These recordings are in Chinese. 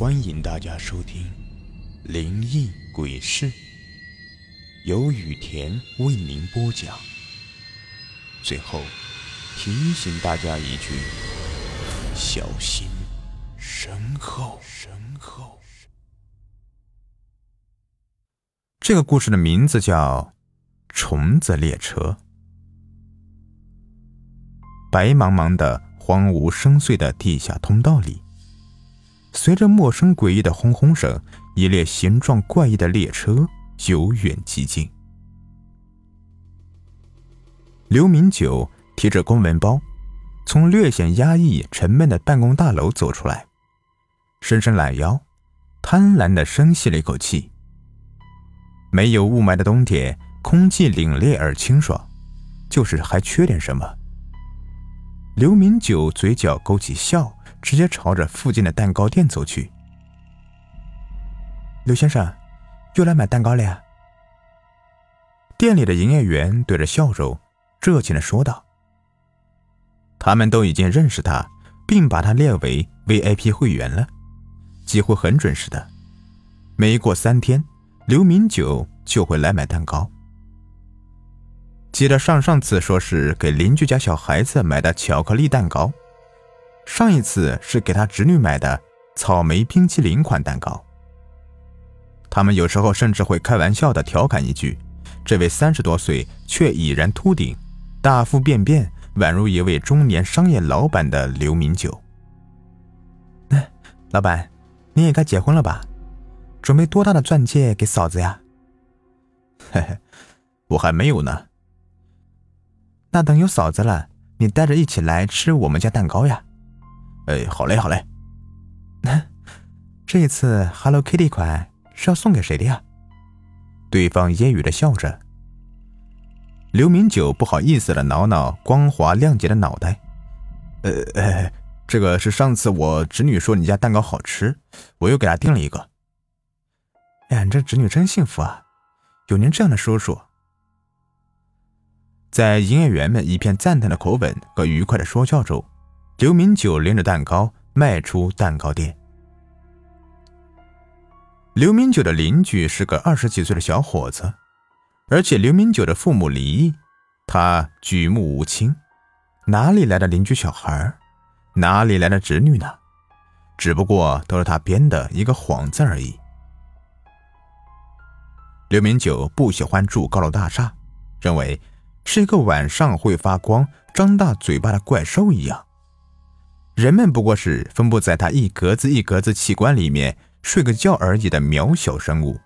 欢迎大家收听《灵异鬼事》，由雨田为您播讲。最后提醒大家一句：小心身后。身后。这个故事的名字叫《虫子列车》。白茫茫的、荒芜深邃的地下通道里。随着陌生诡异的轰轰声，一列形状怪异的列车由远及近。刘明九提着公文包，从略显压抑、沉闷的办公大楼走出来，伸伸懒腰，贪婪地深吸了一口气。没有雾霾的冬天，空气凛冽而清爽，就是还缺点什么。刘明九嘴角勾起笑。直接朝着附近的蛋糕店走去。刘先生，又来买蛋糕了呀？店里的营业员对着笑容，热情的说道。他们都已经认识他，并把他列为 VIP 会员了，几乎很准时的。没过三天，刘明九就会来买蛋糕。记得上上次说是给邻居家小孩子买的巧克力蛋糕。上一次是给他侄女买的草莓冰淇淋款蛋糕。他们有时候甚至会开玩笑的调侃一句：“这位三十多岁却已然秃顶、大腹便便，宛如一位中年商业老板的刘明九。”老板，你也该结婚了吧？准备多大的钻戒给嫂子呀？嘿嘿，我还没有呢。那等有嫂子了，你带着一起来吃我们家蛋糕呀。哎，好嘞，好嘞。这一次 Hello Kitty 款是要送给谁的呀？对方揶揄的笑着。刘明九不好意思的挠挠光滑亮洁的脑袋。呃，这个是上次我侄女说你家蛋糕好吃，我又给她订了一个。哎，你这侄女真幸福啊，有您这样的叔叔。在营业员们一片赞叹的口吻和愉快的说笑中。刘明九拎着蛋糕迈出蛋糕店。刘明九的邻居是个二十几岁的小伙子，而且刘明九的父母离异，他举目无亲，哪里来的邻居小孩哪里来的侄女呢？只不过都是他编的一个幌子而已。刘明九不喜欢住高楼大厦，认为是一个晚上会发光、张大嘴巴的怪兽一样。人们不过是分布在他一格子一格子器官里面睡个觉而已的渺小生物。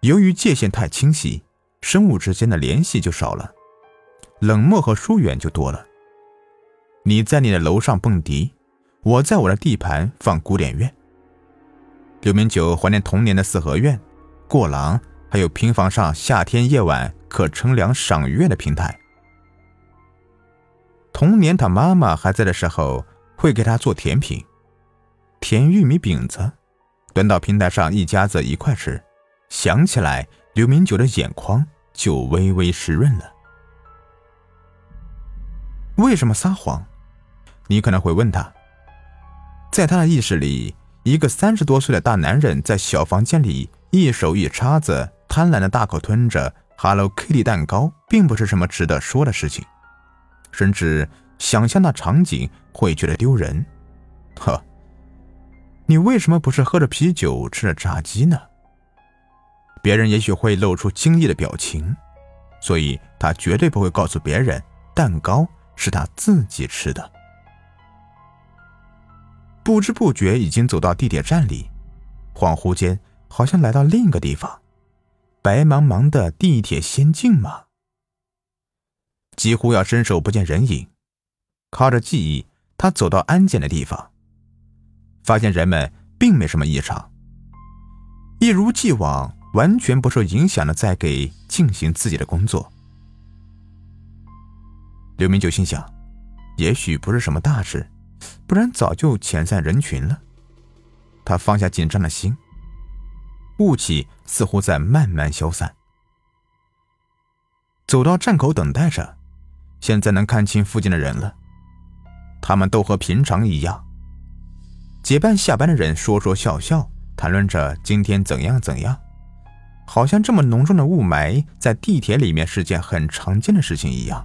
由于界限太清晰，生物之间的联系就少了，冷漠和疏远就多了。你在你的楼上蹦迪，我在我的地盘放古典乐。刘明九怀念童年的四合院、过廊，还有平房上夏天夜晚可乘凉赏月的平台。童年，他妈妈还在的时候，会给他做甜品，甜玉米饼子，端到平台上，一家子一块吃。想起来，刘明九的眼眶就微微湿润了。为什么撒谎？你可能会问他。在他的意识里，一个三十多岁的大男人在小房间里，一手一叉子，贪婪的大口吞着 Hello Kitty 蛋糕，并不是什么值得说的事情。甚至想象那场景会觉得丢人，呵，你为什么不是喝着啤酒吃着炸鸡呢？别人也许会露出惊异的表情，所以他绝对不会告诉别人蛋糕是他自己吃的。不知不觉已经走到地铁站里，恍惚间好像来到另一个地方，白茫茫的地铁仙境吗？几乎要伸手不见人影，靠着记忆，他走到安检的地方，发现人们并没什么异常，一如既往，完全不受影响的在给进行自己的工作。刘明就心想，也许不是什么大事，不然早就遣散人群了。他放下紧张的心，雾气似乎在慢慢消散，走到站口等待着。现在能看清附近的人了，他们都和平常一样。结伴下班的人说说笑笑，谈论着今天怎样怎样，好像这么浓重的雾霾在地铁里面是件很常见的事情一样，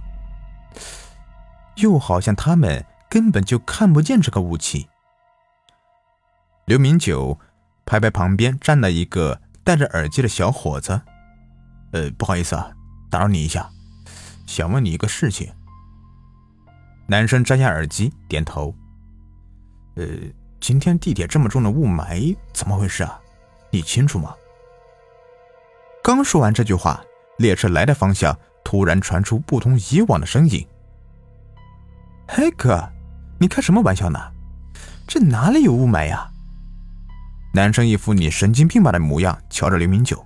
又好像他们根本就看不见这个雾气。刘明九拍拍旁边站了一个戴着耳机的小伙子，呃，不好意思啊，打扰你一下，想问你一个事情。男生摘下耳机，点头。呃，今天地铁这么重的雾霾，怎么回事啊？你清楚吗？刚说完这句话，列车来的方向突然传出不同以往的声音。嘿哥，你开什么玩笑呢？这哪里有雾霾呀？男生一副你神经病吧的模样，瞧着刘明九，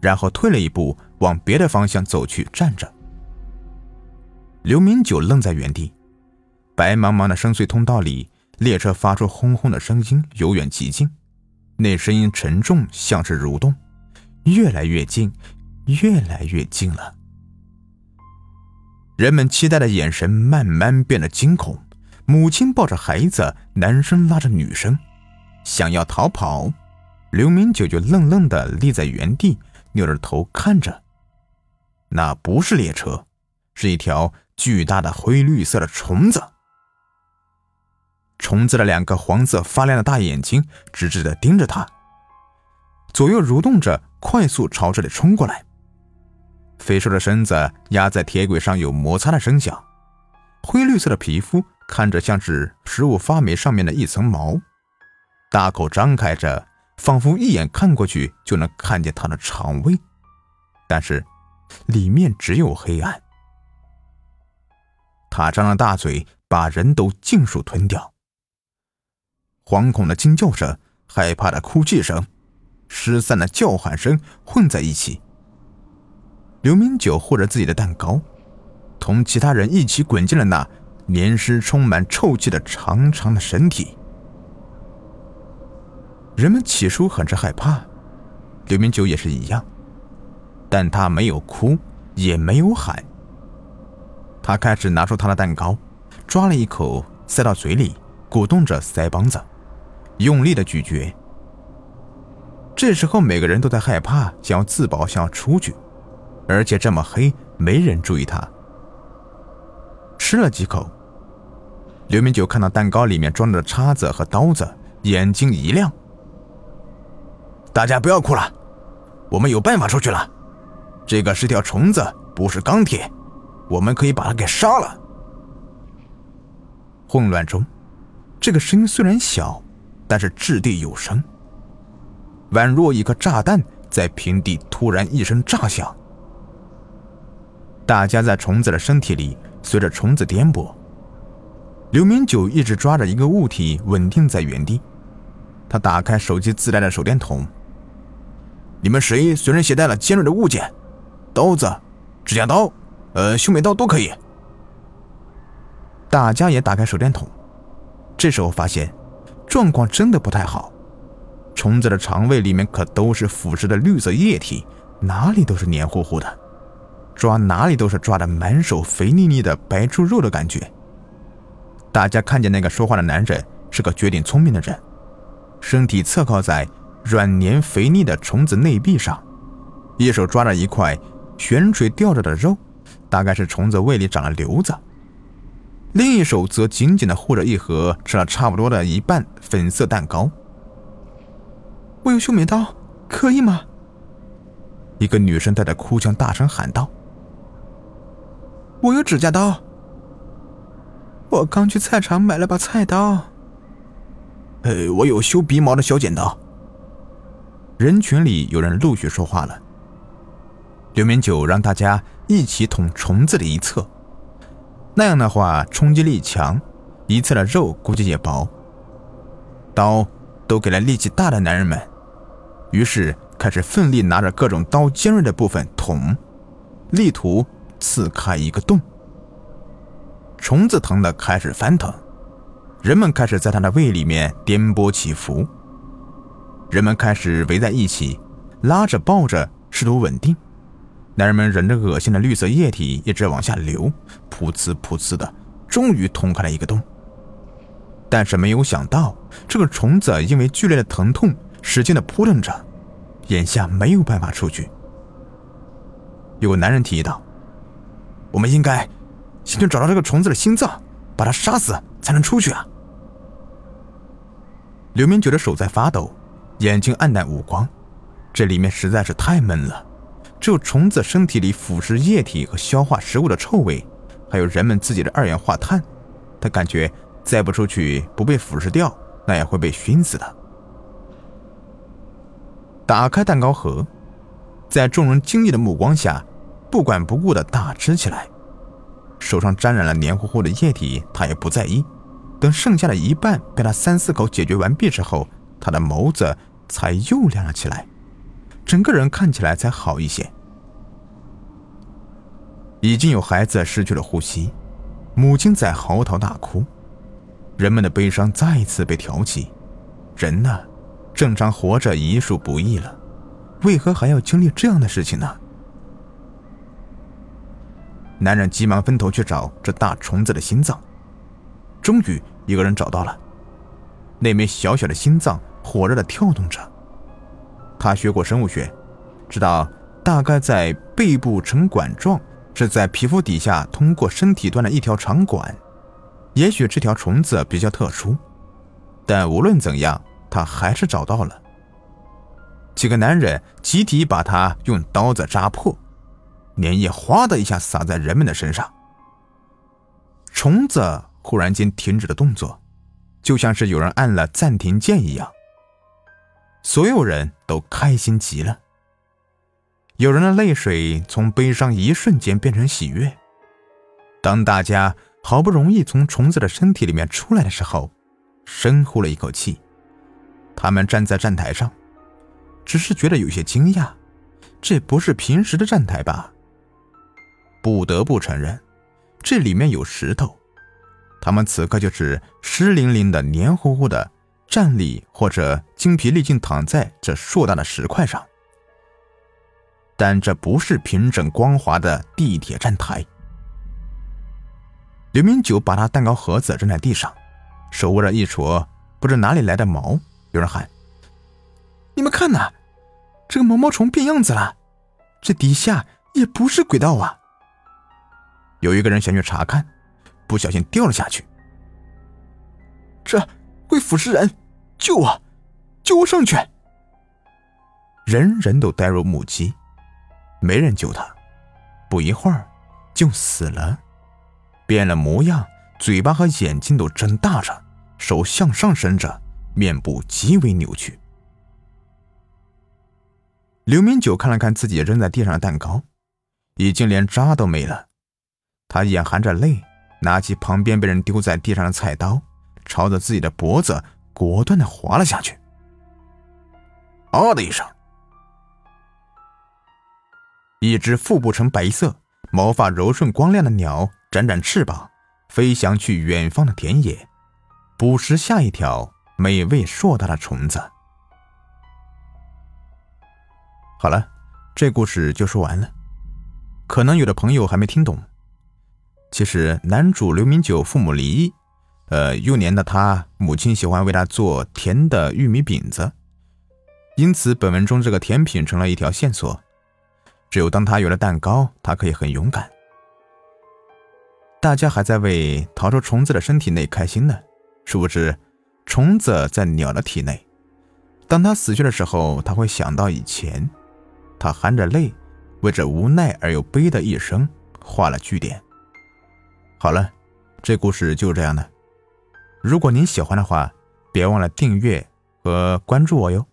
然后退了一步，往别的方向走去，站着。刘明九愣在原地，白茫茫的深邃通道里，列车发出轰轰的声音由远及近，那声音沉重，像是蠕动，越来越近，越来越近了。人们期待的眼神慢慢变得惊恐，母亲抱着孩子，男生拉着女生，想要逃跑，刘明九就愣愣的立在原地，扭着头看着，那不是列车，是一条。巨大的灰绿色的虫子，虫子的两个黄色发亮的大眼睛直直的盯着他，左右蠕动着，快速朝这里冲过来。肥硕的身子压在铁轨上有摩擦的声响，灰绿色的皮肤看着像是食物发霉上面的一层毛，大口张开着，仿佛一眼看过去就能看见它的肠胃，但是里面只有黑暗。他张了大嘴，把人都尽数吞掉。惶恐的惊叫声、害怕的哭泣声、失散的叫喊声混在一起。刘明九护着自己的蛋糕，同其他人一起滚进了那黏湿、充满臭气的长长的身体。人们起初很是害怕，刘明九也是一样，但他没有哭，也没有喊。他开始拿出他的蛋糕，抓了一口，塞到嘴里，鼓动着腮帮子，用力的咀嚼。这时候，每个人都在害怕，想要自保，想要出去，而且这么黑，没人注意他。吃了几口，刘明九看到蛋糕里面装着叉子和刀子，眼睛一亮：“大家不要哭了，我们有办法出去了。这个是条虫子，不是钢铁。”我们可以把他给杀了。混乱中，这个声音虽然小，但是掷地有声，宛若一颗炸弹在平地突然一声炸响。大家在虫子的身体里随着虫子颠簸。刘明九一直抓着一个物体稳定在原地，他打开手机自带的手电筒。你们谁随身携带了尖锐的物件？刀子、指甲刀？呃，修眉刀都可以。大家也打开手电筒，这时候发现状况真的不太好。虫子的肠胃里面可都是腐蚀的绿色液体，哪里都是黏糊糊的，抓哪里都是抓的满手肥腻腻的白猪肉的感觉。大家看见那个说话的男人是个绝顶聪明的人，身体侧靠在软黏肥腻的虫子内壁上，一手抓着一块悬垂吊着的肉。大概是虫子胃里长了瘤子，另一手则紧紧的护着一盒吃了差不多的一半粉色蛋糕。我有修眉刀，可以吗？一个女生带着哭腔大声喊道：“我有指甲刀，我刚去菜场买了把菜刀。”呃，我有修鼻毛的小剪刀。人群里有人陆续说话了。刘明九让大家。一起捅虫子的一侧，那样的话冲击力强，一侧的肉估计也薄。刀都给了力气大的男人们，于是开始奋力拿着各种刀尖锐的部分捅，力图刺开一个洞。虫子疼的开始翻腾，人们开始在他的胃里面颠簸起伏，人们开始围在一起，拉着抱着，试图稳定。男人们忍着恶心的绿色液体一直往下流，噗呲噗呲的，终于捅开了一个洞。但是没有想到，这个虫子因为剧烈的疼痛，使劲的扑腾着，眼下没有办法出去。有个男人提议道：“我们应该先去找到这个虫子的心脏，把它杀死，才能出去啊！”刘明觉得手在发抖，眼睛暗淡无光，这里面实在是太闷了，只有虫子身体里腐蚀液体和消化食物的臭味，还有人们自己的二氧化碳，他感觉。再不出去，不被腐蚀掉，那也会被熏死的。打开蛋糕盒，在众人惊异的目光下，不管不顾的大吃起来。手上沾染了黏糊糊的液体，他也不在意。等剩下的一半被他三四口解决完毕之后，他的眸子才又亮了起来，整个人看起来才好一些。已经有孩子失去了呼吸，母亲在嚎啕大哭。人们的悲伤再一次被挑起，人呢，正常活着已属不易了，为何还要经历这样的事情呢？男人急忙分头去找这大虫子的心脏，终于一个人找到了，那枚小小的心脏火热的跳动着。他学过生物学，知道大概在背部呈管状，是在皮肤底下通过身体端的一条长管。也许这条虫子比较特殊，但无论怎样，他还是找到了。几个男人集体把它用刀子扎破，粘液哗的一下洒在人们的身上。虫子忽然间停止了动作，就像是有人按了暂停键一样。所有人都开心极了，有人的泪水从悲伤一瞬间变成喜悦。当大家。好不容易从虫子的身体里面出来的时候，深呼了一口气。他们站在站台上，只是觉得有些惊讶，这不是平时的站台吧？不得不承认，这里面有石头。他们此刻就是湿淋淋的、黏糊糊的，站立或者精疲力尽躺在这硕大的石块上。但这不是平整光滑的地铁站台。刘明九把他蛋糕盒子扔在地上，手握着一撮不知哪里来的毛。有人喊：“你们看呐，这个毛毛虫变样子了，这底下也不是轨道啊！”有一个人想去查看，不小心掉了下去。这会腐蚀人，救我！救我上去！人人都呆若木鸡，没人救他，不一会儿就死了。变了模样，嘴巴和眼睛都睁大着，手向上伸着，面部极为扭曲。刘明九看了看自己扔在地上的蛋糕，已经连渣都没了。他眼含着泪，拿起旁边被人丢在地上的菜刀，朝着自己的脖子果断的滑了下去。啊的一声，一只腹部呈白色、毛发柔顺光亮的鸟。展展翅膀，飞翔去远方的田野，捕食下一条美味硕大的虫子。好了，这故事就说完了。可能有的朋友还没听懂，其实男主刘明九父母离异，呃，幼年的他母亲喜欢为他做甜的玉米饼子，因此本文中这个甜品成了一条线索。只有当他有了蛋糕，他可以很勇敢。大家还在为逃出虫子的身体内开心呢，殊不知，虫子在鸟的体内。当他死去的时候，他会想到以前，他含着泪，为这无奈而又悲的一生画了句点。好了，这故事就这样的。如果您喜欢的话，别忘了订阅和关注我哟。